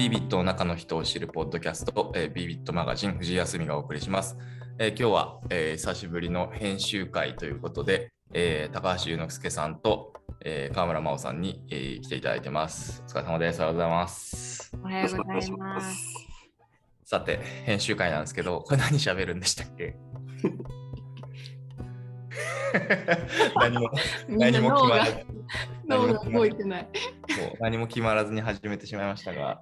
ビビットの中の人を知るポッドキャスト、えー、ビビットマガジン藤井康美がお送りします。えー、今日は、えー、久しぶりの編集会ということで、えー、高橋祐之介さんと、えー、川村真央さんに、えー、来ていただいてます。お疲れ様です。おはようございます。おはようございます。さて、編集会なんですけど、これ何喋るんでしたっけ？何も何も決まらず何も決まらずに始めてしまいましたが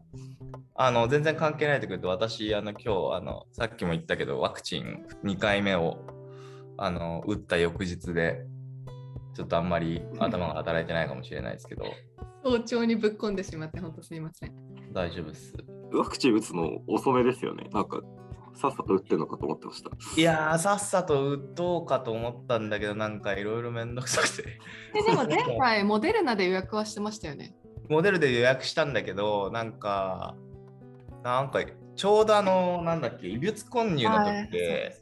あの全然関係ないとくると私あの今日あのさっきも言ったけどワクチン2回目をあの打った翌日でちょっとあんまり頭が働いてないかもしれないですけど早朝にぶっ込んでしまって本当すみません大丈夫ですワクチン打つの遅めですよねなんかさっさと打ってるのかと思ってました。いやー、さっさと打とうかと思ったんだけど、なんかいろいろめんどくさくて。でも前 回、モデルナで予約はしてましたよね。モデルで予約したんだけど、なんか、なんか、ちょうどあの、なんだっけ、異物混入の時で、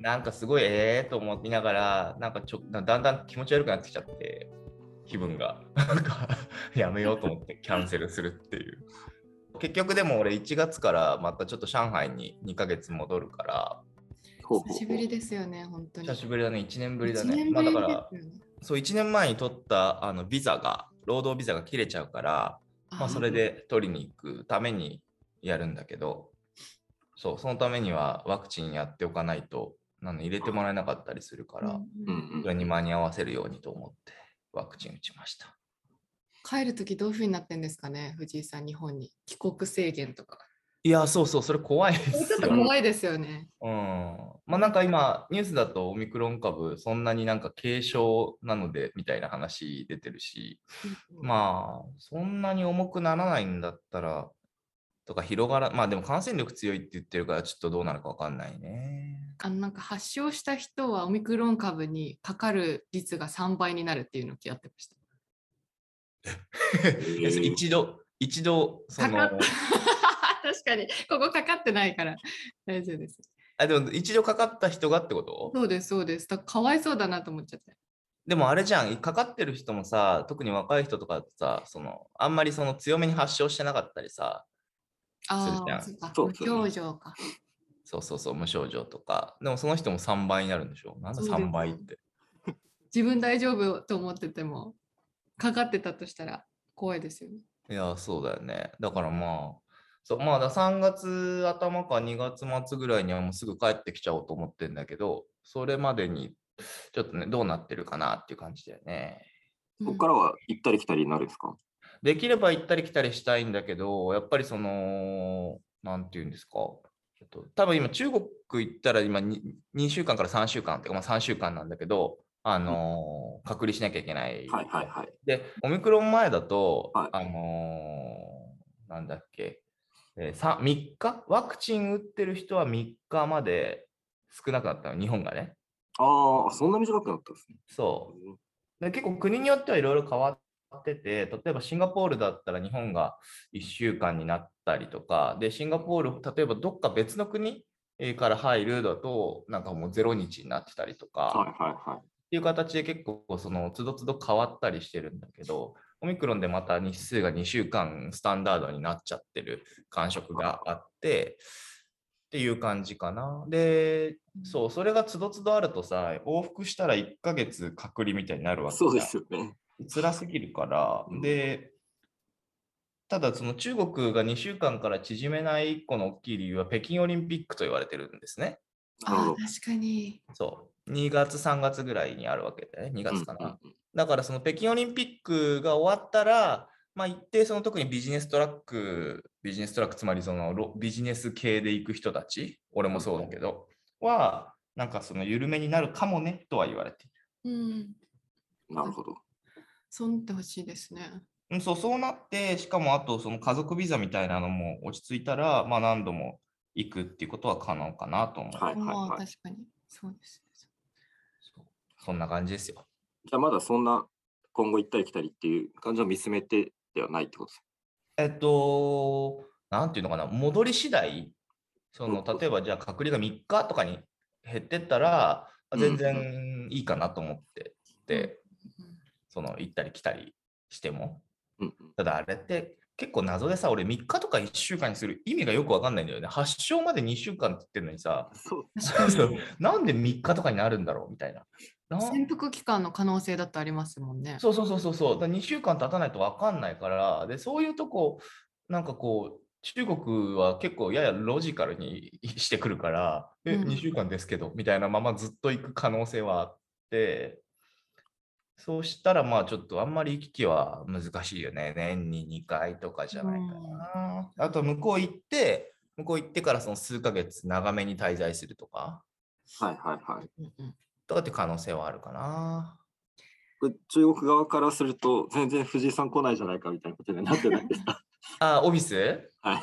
なんかすごいええー、と思いながら、なんかちょだんだん気持ち悪くなってきちゃって、気分が。やめようと思ってキャンセルするっていう。結局でも俺1月からまたちょっと上海に2ヶ月戻るから。久しぶりですよね、本当に。久しぶりだね、1年ぶりだね。ねまあだから、そう1年前に取ったあのビザが、労働ビザが切れちゃうから、まあそれで取りに行くためにやるんだけど、そう、そのためにはワクチンやっておかないと、なの入れてもらえなかったりするから、それに間に合わせるようにと思ってワクチン打ちました。帰るときどういうふうになってんですかね、藤井さん、日本に。帰国制限とか。いや、そうそう、それ怖いですちょっと怖いですよね。うん。まあなんか今、ニュースだとオミクロン株、そんなになんか軽症なのでみたいな話出てるし、まあ、そんなに重くならないんだったら、とか広がら、まあでも感染力強いって言ってるから、ちょっとどうなるか分かんないね。あのなんか発症した人はオミクロン株にかかる率が3倍になるっていうのをやってました。一度、一度、その。確かに、ここかかってないから大丈夫です。あ、でも一度かかった人がってこと？そうです、そうです。だかわいそうだなと思っちゃって。でもあれじゃん、かかってる人もさ、特に若い人とかさ、そのあんまりその強めに発症してなかったりさ、ああ、そう無症状か。そうそうそう、無症状とか。でもその人も3倍になるんでしょ？なんだ3倍って？自分大丈夫と思ってても、かかってたとしたら怖いですよね。いや、そうだよね。だからまあ、そうまあだ3月頭か2月末ぐらいにはもうすぐ帰ってきちゃおうと思ってんだけど、それまでにちょっとね、どうなってるかなっていう感じだよね。そこからは行ったり来たりになるんですか、できれば行ったり来たりしたいんだけど、やっぱりその、なんていうんですか、多分今中国行ったら今 2, 2週間から3週間っていうか、まあ、3週間なんだけど、あのー、隔離しなきゃいけない。はいはいはい。で、オミクロン前だと、はい、あのー、なんだっけ、えー、3, 3日？ワクチン打ってる人は3日まで少なくなったの、日本がね。ああ、そんな短くなったんですね。そう。で結構国によってはいろいろ変わってて、例えばシンガポールだったら日本が1週間になったりとか、で、シンガポール、例えばどっか別の国から入るだと、なんかもう0日になってたりとか、はいはいはい、っていう形で結構そのつどつど変わったりしてるんだけど、オミクロンでまた日数が2週間スタンダードになっちゃってる感触があって、っていう感じかな。で、そう、それがつどつどあるとさ、往復したら1ヶ月隔離みたいになるわけそうですよね。辛すぎるから、で、ただその中国が2週間から縮めない1個の大きい理由は北京オリンピックと言われてるんですね。ああ、確かに。そう。2月、3月ぐらいにあるわけで、ね、2月かな。だからその北京オリンピックが終わったら、まあ、一定その特にビジネストラック、ビジネストラック、つまりそのビジネス系で行く人たち、俺もそうだけど、は、なんかその緩めになるかもねとは言われている。うん。なるほど。そうなってほしいですね。うん、そうそうなって、しかもあとその家族ビザみたいなのも落ち着いたら、まあ、何度も行くっていうことは可能かなと思う。はいはいはい、確かに。そうです。そんな感じですよ。じゃあまだそんな今後行ったり来たりっていう感じを見つめてではないってことですえっと、なんていうのかな、戻り次第、その例えばじゃあ隔離が3日とかに減ってったら、全然いいかなと思ってて、うん、その行ったり来たりしても。ただあれって結構謎でさ、俺3日とか1週間にする意味がよくわかんないんだよね。発症まで2週間って言ってるのにさ、そう。確かになんで3日とかになるんだろうみたいな。な潜伏期間の可能性だってありますもんね。そうそうそうそうそう。だ2週間経たないと分かんないから、で、そういうとこ、なんかこう、中国は結構ややロジカルにしてくるから、え、うん2週間ですけど、みたいなままずっと行く可能性はあって、そうしたらまあちょっとあんまり行き来は難しいよね。年に2回とかじゃないかな。あと向こう行って、向こう行ってからその数ヶ月長めに滞在するとか、はいはいはい。うんうんとかって可能性はあるかな。中国側からすると、全然藤井さん来ないじゃないかみたいなことになってないですか？あ、オフィス？はい。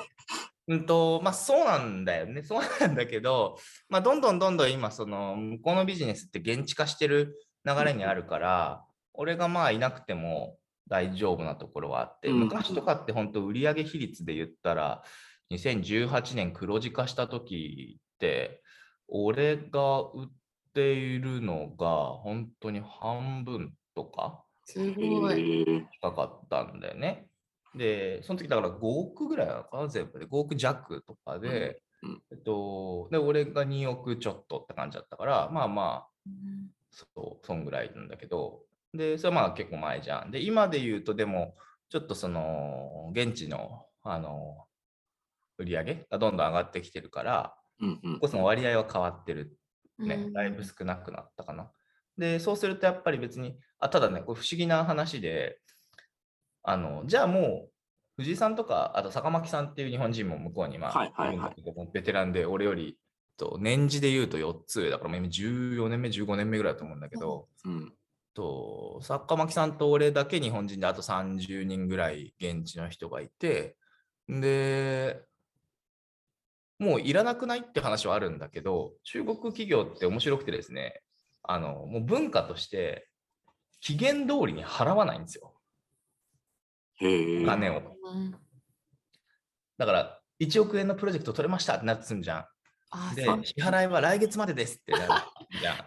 うんと、まあそうなんだよね。そうなんだけど、まあどんどんどんどん今、その向こうのビジネスって現地化してる流れにあるから、俺がまあいなくても大丈夫なところはあって、うん昔とかって本当売上比率で言ったら、2018年黒字化した時って、俺が売っているのが本当に半分とか、すえごい。ー、高かったんだよね。で、その時だから5億ぐらいなのかな、全部で。5億弱とかで、うんうんえっと、で、俺が2億ちょっとって感じだったから、まあまあ、うんそう、そんぐらいなんだけど、で、それはまあ結構前じゃん。で、今で言うと、でも、ちょっとその、現地の、あの、売り上げがどんどん上がってきてるから、うんうんその割合は変わってるねう、ん。だいぶ少なくなったかな。で、そうするとやっぱり別に、あただね、これ不思議な話で、あの、じゃあもう、藤井さんとか、あと坂巻さんっていう日本人も向こうに、まあ、はいはいはい。るんだけどベテランで、俺より、と年次で言うと4つ上だから、もう今14年目、15年目ぐらいだと思うんだけど、うん。と坂巻さんと俺だけ日本人であと30人ぐらい現地の人がいてでもういらなくないって話はあるんだけど中国企業って面白くてですねあのもう文化として期限通りに払わないんですよ。お金を。うんだから1億円のプロジェクト取れましたってなってすんじゃん。で支払いは来月までですってなる。じゃん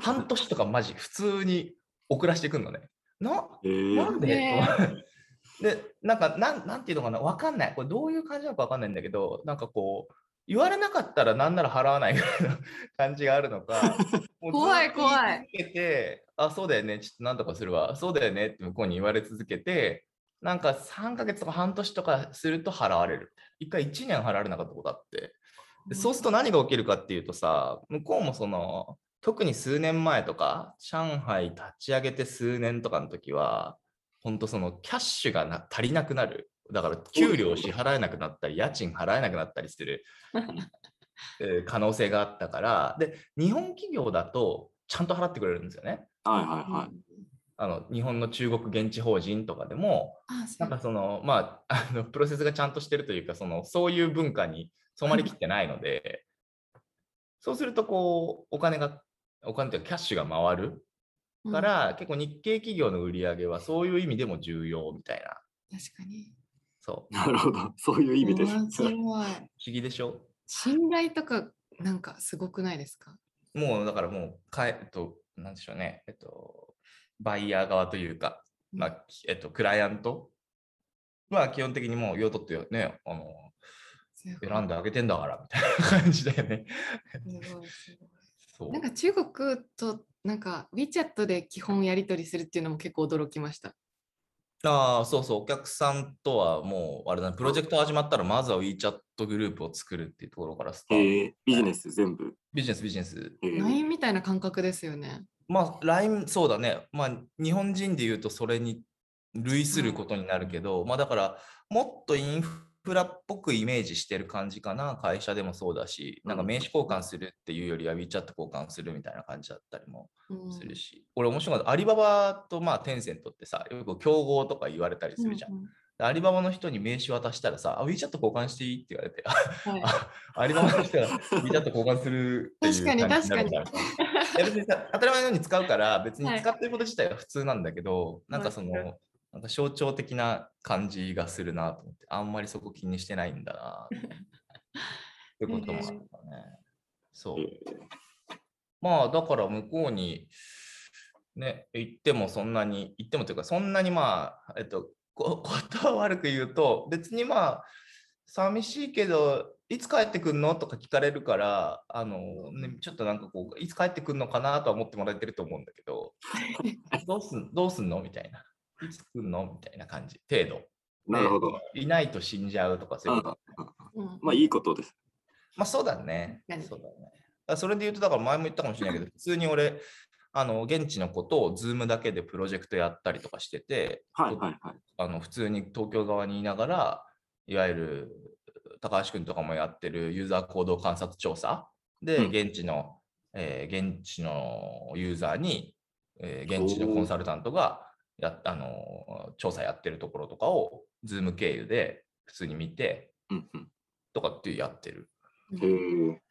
半年とかマジ普通に遅らしてくんのね。ななんで、ねで、なんかなん、なんていうのかな、わかんない。これどういう感じなのかわかんないんだけど、なんかこう、言われなかったらなんなら払わないぐらいの 感じがあるのか、怖い怖い続けて、あ、そうだよね、ちょっとなんとかするわ、そうだよねって向こうに言われ続けて、なんか3ヶ月とか半年とかすると払われる。一回1年払われなかったことあって。でそうすると何が起きるかっていうとさ、向こうもその、特に数年前とか、上海立ち上げて数年とかの時は、本当そのキャッシュがな足りなくなる。だから給料支払えなくなったり、家賃払えなくなったりする えー可能性があったから、で、日本企業だとちゃんと払ってくれるんですよね。はいはいはい。あの日本の中国現地法人とかでも、なんかその、まあ、あのプロセスがちゃんとしてるというか、そのそういう文化に染まりきってないので、そうすると、こう、お金が、お金というかキャッシュが回るうんから、結構日系企業の売り上げはそういう意味でも重要みたいな。確かに。そう。なるほど。そういう意味です。面白い。不思議でしょ？信頼とかなんかすごくないですか？もうだからもうかえ、えっと、なんでしょうね、えっと、バイヤー側というか、まあ、きえっと、クライアント？は基本的にもう用途ってね、あの、選んであげてんだからみたいな感じだよね。すごいすごい そうなんか中国となんか WeChat で基本やり取りするっていうのも結構驚きました。ああ、そうそう、お客さんとはもう、あれだね、プロジェクト始まったら、まずは WeChat グループを作るっていうところからスタート。へえ、ビジネス全部？ビジネス、ビジネス。へえ LINE みたいな感覚ですよね。まあ、LINE、そうだね。まあ、日本人で言うと、それに類することになるけど、まあ、だから、もっとインフラっぽくイメージしてる感じかな。会社でもそうだし、なんか名刺交換するっていうよりは WeChat 交換するみたいな感じだったりもうんするし。俺、面白かった。アリババと、まあ、テンセントってさ、よく競合とか言われたりするじゃん。うんうんアリババの人に名刺渡したらさ、あ、WeChat 交換していいって言われて、はいあアリババの人が WeChat 交換するっていう確かに感じになる確かにからいや別にさ当たり前のように使うから、別にはい使ってること自体は普通なんだけど、なんかそのなんか象徴的な感じがするなと思って、あんまりそこ気にしてないんだなって こともあったね。そう。へまあ、だから向こうに、ね、行ってもそんなに、行ってもというか、そんなにまあ、えっと、こ ことは悪く言うと、別にまあ、寂しいけど、いつ帰ってくんのとか聞かれるから、あの、ね、ちょっとなんかこう、いつ帰ってくんのかなとは思ってもらえてると思うんだけど、どうすんどうすんのみたいな。いつ来んの？みたいな感じ、程度。なるほど。でいないと死んじゃうとか、そういうこと。うんまあいいことです。まあそうだね。何そうだね。だそれで言うと、だから前も言ったかもしれないけど、普通に俺、あの現地のことを Zoom だけでプロジェクトやったりとかしてて、はいはいはい。あの普通に東京側にいながら、いわゆる高橋君とかもやってるユーザー行動観察調査で、うん現地の、えー現地のユーザーに、えー現地のコンサルタントがやあの調査やってるところとかを Zoom 経由で普通に見て。とかってやってる。へえ。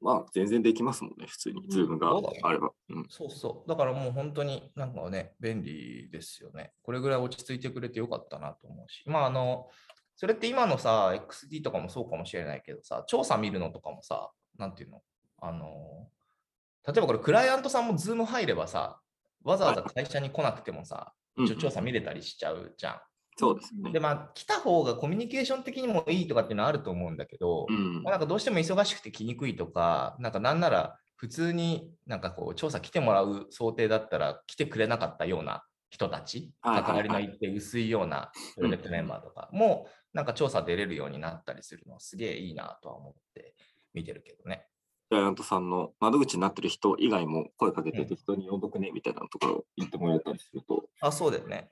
まあ全然できますもんね、普通に。ズームがあれば。うん。そうそう。だからもう本当になんかね、便利ですよね。これぐらい落ち着いてくれてよかったなと思うし。まああの、それって今のさ、XD とかもそうかもしれないけどさ、調査見るのとかもさ、なんていうの？あの、例えばこれクライアントさんも Zoom 入ればさ、わざわざ会社に来なくてもさ、うん一応調査見れたりしちゃうじゃん。そうですねで、。まあ来た方がコミュニケーション的にもいいとかっていうのはあると思うんだけど、うんまあ、なんかどうしても忙しくて来にくいとか、なんかなんなら普通になんかこう調査来てもらう想定だったら来てくれなかったような人たち、関わりのいって薄いようなプロジェクトメンバーとかも、なんか調査出れるようになったりするのはすげえいいなとは思って見てるけどね。クライアントさんの窓口になってる人以外も声かけて適当に呼んどくねみたいなところを言ってもらえたりすると、あ、そうだよね。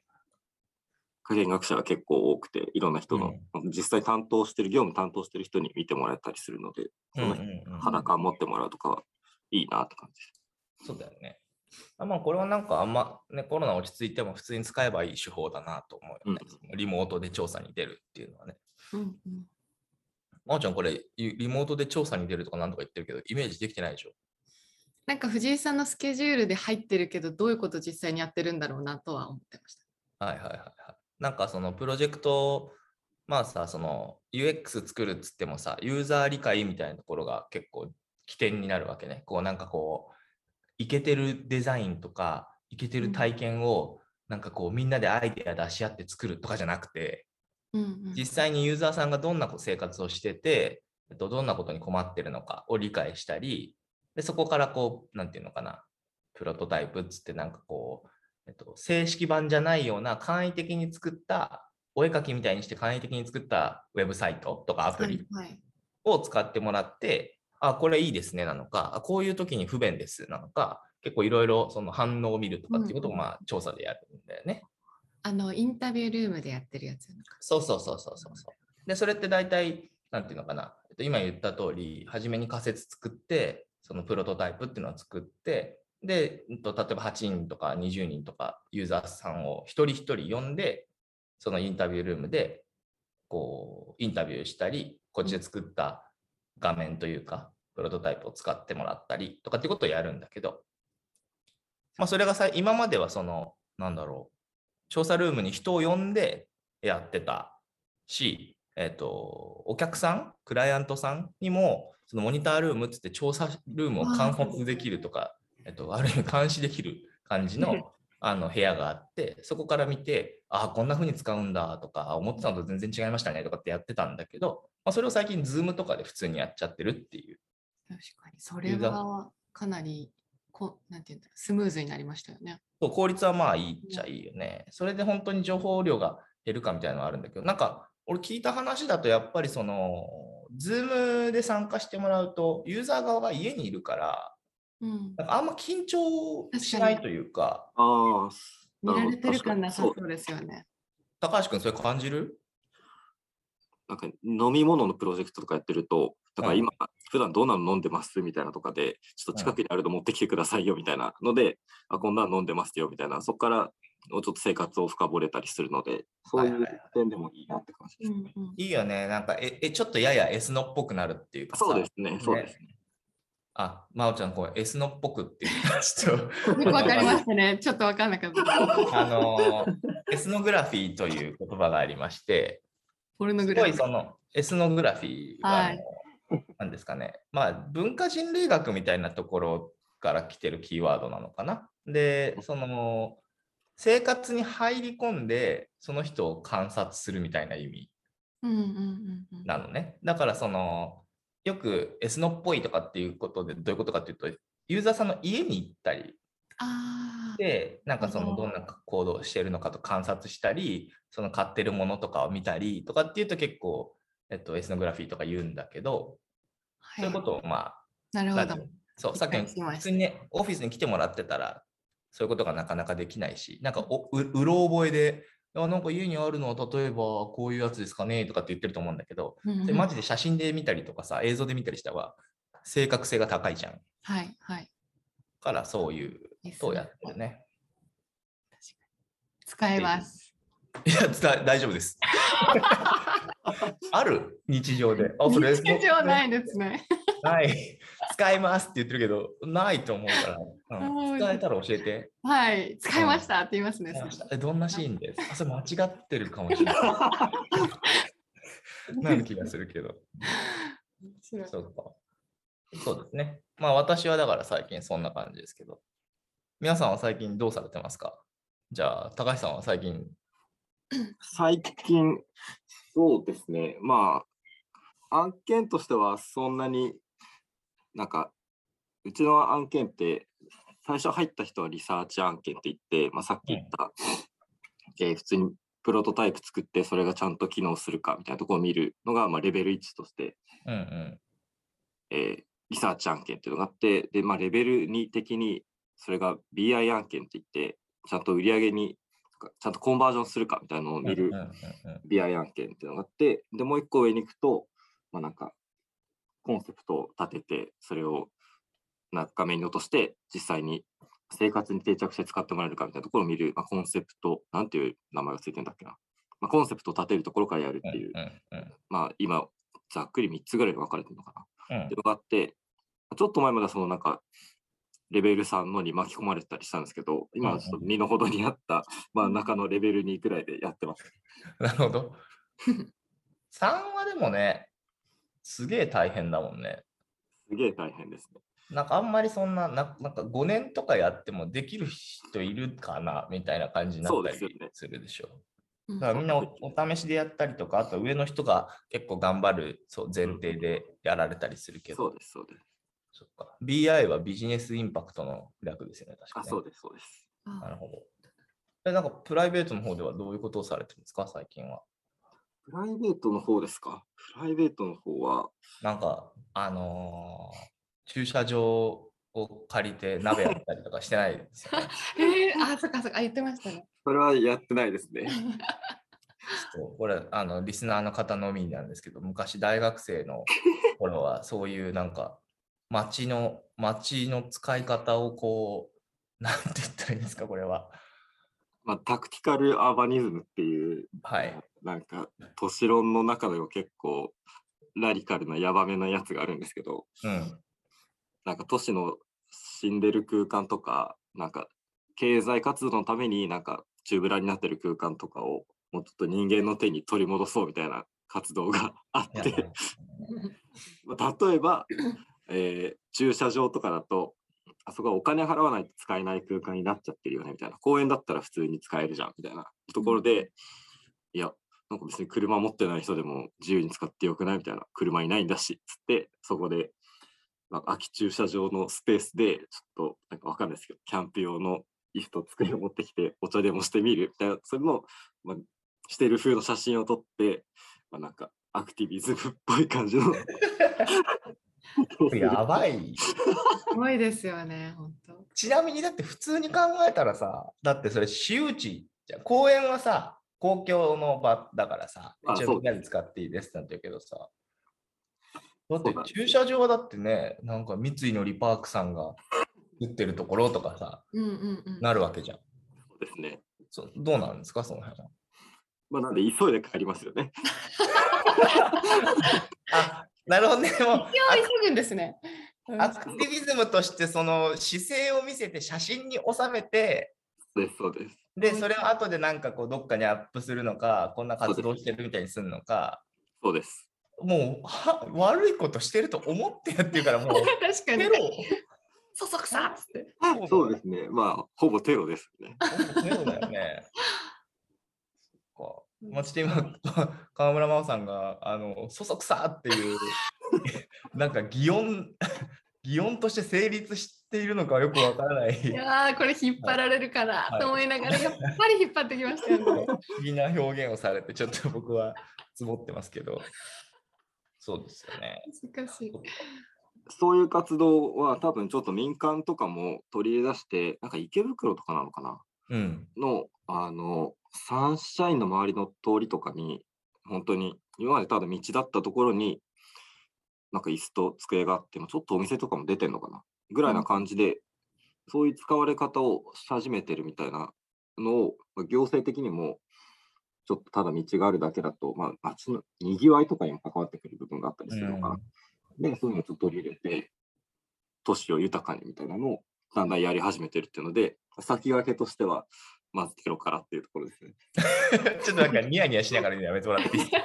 加減学者が結構多くて、いろんな人の、実際担当してる、業務担当してる人に見てもらえたりするので、そのうんうんうん裸持ってもらうとかはいいなって感じです。そうだよね。あまあ、これはなんかあんま、ね、コロナ落ち着いても普通に使えばいい手法だなと思うよね。リモートで調査に出るっていうのはね。うんうんまおちゃん、これ、リリモートで調査に出るとかなんとか言ってるけど、イメージできてないでしょ？なんか藤井さんのスケジュールで入ってるけど、どういうこと実際にやってるんだろうなとは思ってました。はいはいはいはい。なんかそのプロジェクト、まあさ、その UX 作るっつってもさ、ユーザー理解みたいなところが結構起点になるわけね。こうなんかこう、イケてるデザインとか、イケてる体験を、なんかこうみんなでアイデア出し合って作るとかじゃなくて、うんうん。実際にユーザーさんがどんな生活をしてて、えっと、どんなことに困ってるのかを理解したり、でそこからこう、なんていうのかな、プロトタイプっつってなんかこう、えっと、正式版じゃないような簡易的に作った、お絵描きみたいにして簡易的に作ったウェブサイトとかアプリはいはい。を使ってもらって、あ、これいいですねなのか、あこういう時に不便ですなのか、結構いろいろその反応を見るとかっていうことをうん。まあ調査でやるんだよね。あのインタビュールームでやってるやつ。そうそうそうそうそうそう。で、それって大体、なんていうのかな、えっと今言った通り、初めに仮説作って、そのプロトタイプっていうのを作って、で、うんと例えば8人とか20人とかユーザーさんを一人一人呼んで、そのインタビュールームで、こう、インタビューしたり、こっちで作った画面というか、プロトタイプを使ってもらったりとかっていうことをやるんだけど、まあ、それがさ、今まではその、なんだろう、調査ルームに人を呼んでやってたし、えっ、と、お客さん、クライアントさんにも、そのモニタールームっつって調査ルームを観察できるとか、えっと、ある意味監視できる感じのあの部屋があって、そこから見て、ああ、こんな風に使うんだとか、思ってたのと全然違いましたねとかってやってたんだけど、まあ、それを最近、ズームとかで普通にやっちゃってるっていう。確かに。それはかなりこなんていうんだろうスムーズになりましたよね。そう効率はまあいいっちゃいいよね。それで本当に情報量が減るかみたいなのはあるんだけど、なんか俺聞いた話だとやっぱりその、ズームで参加してもらうと、ユーザー側が家にいるから、うん。なんかあんま緊張しないというか、ああ、見られてる感なさそうそうですよね。高橋君それ感じる？なんか飲み物のプロジェクトとかやってると、だから今、普段どんなの飲んでますみたいなとかで、ちょっと近くにあるの持ってきてくださいよみたいなので、あ、こんなの飲んでますよみたいな、そこからもうちょっと生活を深掘れたりするので、そういうはいはいはい点でもいいなって感じです。うんうん。いいよね。なんかえ、え、ちょっとやや S のっぽくなるっていうかさそうですね、そうですね。あ、まおちゃん、こう S のっぽくっていうか、ちょっと。よくわかりましたね。ちょっとわかんなかった。あの、エスノグラフィーという言葉がありまして、ポルノすグラフィーごいそのエスノグラフィーは、はいなんですかね、まあ文化人類学みたいなところから来てるキーワードなのかな。で、その生活に入り込んでその人を観察するみたいな意味。なのね。だからそのよくエスノっぽいとかっていうことでどういうことかっていうとユーザーさんの家に行ったり。でなんかそのどんな行動をしているのかと観察したりその買ってるものとかを見たりとかっていうと結構、えっと、エスノグラフィーとか言うんだけど、はい。そういうことをまあなるほど。そうさっき普通にねオフィスに来てもらってたらそういうことがなかなかできないしなんかおううろ覚えであなんか家にあるのは例えばこういうやつですかねとかって言ってると思うんだけど、うんうんでマジで写真で見たりとかさ映像で見たりした方が正確性が高いじゃん。はいはい。からそういうことをやってるね。使えます。いや大丈夫です。ある？日常で。あそれ日常ないですね。ない。使いますって言ってるけど、ないと思うから、うん使えたら教えて。はい。使いましたって言いますね。えどんなシーンです？あそれ間違ってるかもしれない。なる気がするけど。そうか。そうですね。まあ私はだから最近そんな感じですけど。皆さんは最近どうされてますか？じゃあ、高橋さんは最近。最近、そうですね。まあ、案件としてはそんなになんか、うちの案件って、最初入った人はリサーチ案件って言って、まあ、さっき言った、えー普通にプロトタイプ作って、それがちゃんと機能するかみたいなところを見るのが、まあ、レベル1として、うんうん。えーリサーチ案件っていうのがあって、で、まあ、レベル2的に、それが BI 案件って言って、ちゃんと売り上げに、ちゃんとコンバージョンするかみたいなのを見る BI 案件っていうのがあって、で、もう一個上に行くと、まあなんか、コンセプトを立てて、それをなんか画面に落として、実際に生活に定着して使ってもらえるかみたいなところを見る、まあ、コンセプト、なんていう名前がついてるんだっけな。まあ、コンセプトを立てるところからやるっていう、まあ今、ざっくり3つぐらいに分かれてるのかな。うんってのがあって、ちょっと前まではそのなんか、レベル3のに巻き込まれてたりしたんですけど、今はちょっと2のほどにあった、まあ中のレベル2くらいでやってます。なるほど。3はでもね、すげえ大変だもんね。すげえ大変ですね。なんかあんまりそんな、ななんか5年とかやってもできる人いるかなみたいな感じになったりそうですよねするでしょ。うんだからみんなおお試しでやったりとか、あと上の人が結構頑張るそう前提でやられたりするけど、そうです、そうです。そっか BI はビジネスインパクトの略ですよね、確かあ、に、そうです、そうです。なるほど。えなんかプライベートの方ではどういうことをされてるんですか、最近は？プライベートの方ですか？プライベートの方は、なんか、あのー駐車場を借りて鍋やったりとかしてないですよね。えー、あ、そっかそっか、あ言ってましたね。それはやってないですね。これあのリスナーの方のみなんですけど昔大学生の頃はそういうなんか街の街の使い方をこう なんて言ったらいいんですかこれは。まあ、タクティカルアーバニズムっていう、はい。なんか、都市論の中でも結構、ラディカルなヤバめなやつがあるんですけど、うん。なんか都市の死んでる空間とか、なんか経済活動のためになんか中ブラになってる空間とかをもうちょっと人間の手に取り戻そうみたいな活動があって、まあ 例えば、えー駐車場とかだと、あそこはお金払わないと使えない空間になっちゃってるよねみたいな、公園だったら普通に使えるじゃんみたいな。ところで、いや、なんか別に車持ってない人でも自由に使ってよくないみたいな、車いないんだし、つって、そこで、まあ、空き駐車場のスペースで、ちょっと、なんかわかんないですけど、キャンプ用の椅子と机を持ってきて、お茶でもしてみるみたいな、それの、まあ、してる風の写真を撮って、まあ、なんか、アクティビズムっぽい感じの。やばいすごいですよね、本当。ちなみにだって普通に考えたらさだってそれ私有地じゃん公園はさ公共の場だからさ一応みんなで使っていいですってなってるけどさだって駐車場はだってねなんか三井のリパークさんが打ってるところとかさうんうんうん。なるわけじゃんそうですね。そどうなんですかその辺は？まあ、なんで、急いで帰りますよね。あなるほどね。もう勢い急ぐんですね。うんアクティビズムとしてその姿勢を見せて写真に収めてそうです、そうです。でそれを後でなんかこうどっかにアップするのかこんな活動してるみたいにするのかそうです。もうは悪いことしてると思ってやってるからもう 確かにテ。ロそそくさっつって。そうですね。まあ、ほぼテロですね。そうだよね。まあ、ちょっと今、川村真央さんが、あの、そそくさっていう、なんか擬音、擬音として成立しているのかよくわからない。いやーこれ引っ張られるかなと思いながら、やっぱり引っ張ってきましたよ ね。不思議な表現をされて、ちょっと僕は積もってますけど。そうですよね。難しい。そういう活動は多分ちょっと民間とかも取り出して、なんか池袋とかなのかな？うん。の、あの、サンシャインの周りの通りとかに、本当に今までただ道だったところに、なんか椅子と机があって、まあちょっとお店とかも出てんのかなぐらいな感じで、そういう使われ方をし始めてるみたいなのを、まあ行政的にも、ちょっとただ道があるだけだと、まあ、街のにぎわいとかにも関わってくる部分があったりするのかな。で、そういうのをちょっと取り入れて、都市を豊かにみたいなのをだんだんやり始めてるっていうので、先駆けとしては、まずテロからっていうところですね。ちょっとなんかニヤニヤしながらやめてもらっていい？ですか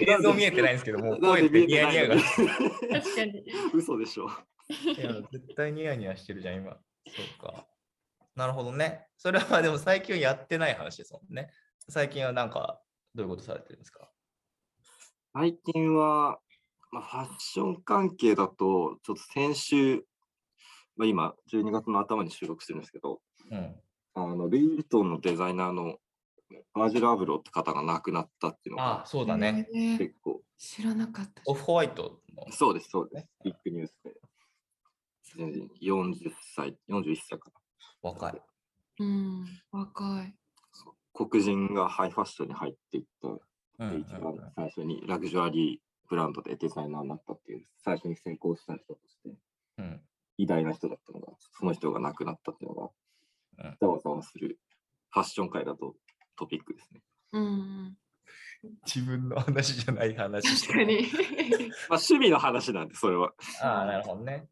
映像見えてないんですけど、もう声でニヤニヤが。い確かに。嘘でしょ。や、絶対ニヤニヤしてるじゃん、今。そうか。なるほどね。それはまあでも最近はやってない話ですもんね。最近はなんか、どういうことされてるんですか？最近は、まあ、ファッション関係だと、ちょっと先週、まあ、今、12月の頭に収録してるんですけど、うん。あのルイ・ヴィトンのデザイナーのバージル・アブローって方が亡くなったっていうのあがそうだね。えー結構、知らなかった。オフホワイトの。そうです、そうです。ビッグニュースで。全然40歳、41歳かな。若い。うん、若い。黒人がハイファッションに入っていったうんうん一番最初にラグジュアリーブランドでデザイナーになったっていう、最初に先行した人として、うん偉大な人だったのが、その人が亡くなったっていうのがうん、わするファッション界だとトピックですね。うん、自分の話じゃない話して確かに。まあ趣味の話なんで、それは。ああ、なるほどね。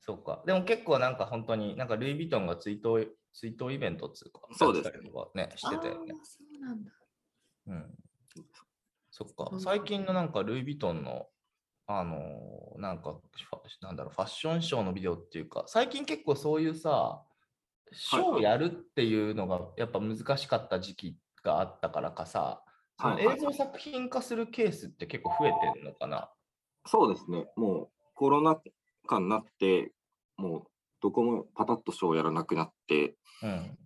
そうか。でも結構なんか本当に、なんかルイ・ヴィトンが追悼追悼イベントっつうか、そうですやってたりとかね、してたよねそうなんだ。うん。そっかう。ん最近のなんかルイ・ヴィトンの、あのーなんかファ、なんだろう、ファッションショーのビデオっていうか、最近結構そういうさ、ショーをやるっていうのがやっぱ難しかった時期があったからかさ、その映像作品化するケースって結構増えてるのかな？そうですね。もうコロナ禍になって、もうどこもパタッとショーをやらなくなって、うん。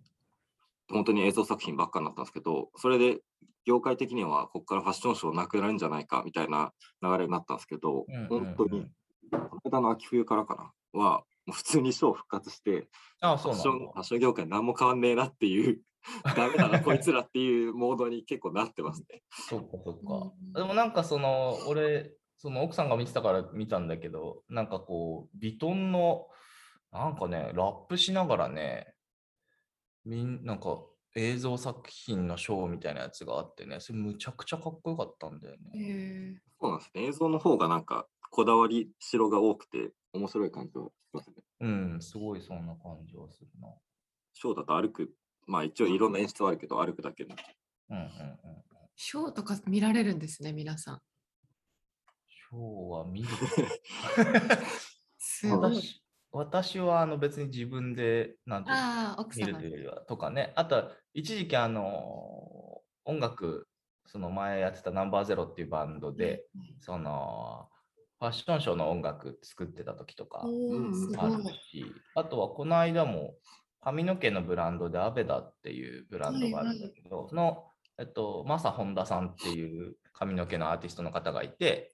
本当に映像作品ばっかになったんですけど、それで業界的にはここからファッションショーなくなるんじゃないかみたいな流れになったんですけど、うんうんうん本当に、この間の秋冬からかな、は、普通にショー復活して、ああ、ファそうなんだッションファッ。ション業界何も変わんねえなっていう、ダメだな、こいつらっていうモードに結構なってますね。そっかそっか。うんでもなんかその、俺、その奥さんが見てたから見たんだけど、なんかこう、ビトンの、なんかね、ラップしながらね、みんなんか映像作品のショーみたいなやつがあってね、それむちゃくちゃかっこよかったんだよへね。えそうなんですね。映像の方がなんかこだわりしろが多くて面白い感じがしますね。うん、すごいそんな感じはするな。ショーだと歩く、まあ一応いろんな演出はあるけど歩くだけの。うんうんうん。ショーとか見られるんですね、皆さん。ショーは見る。すごい。私私はあの別に自分で、なんて見る様というよりはとかね、あとは一時期あの音楽、その前やってたナンバーゼロっていうバンドで、そのファッションショーの音楽作ってた時とかある。し、あとはこの間も髪の毛のブランドでアベダっていうブランドがあるんだけど、その、えっと、マサ・ホンダさんっていう髪の毛のアーティストの方がいて、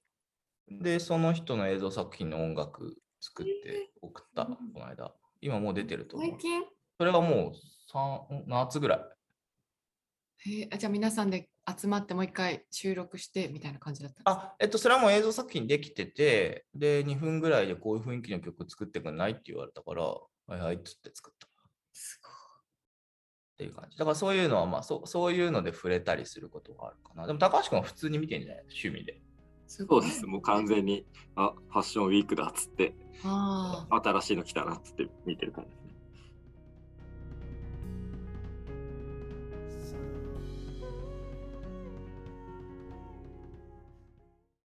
で、その人の映像作品の音楽作って送った、うんこの間。今もう出てると思う最。近？それがもう三夏ぐらい。へえあじゃあ皆さんで集まってもう一回収録してみたいな感じだったあ、えっと、それはもう映像作品できてて、で、2分ぐらいでこういう雰囲気の曲作ってくんないって言われたから、はいはいっつって作ったっすごい。ていう感じ。だからそういうのは、まあそう、そういうので触れたりすることがあるかな。でも高橋君は普通に見てんじゃない？趣味で。すごい。そうです。もう完全に、あ、ファッションウィークだっつって。新しいの来たなっつって見てる感じ。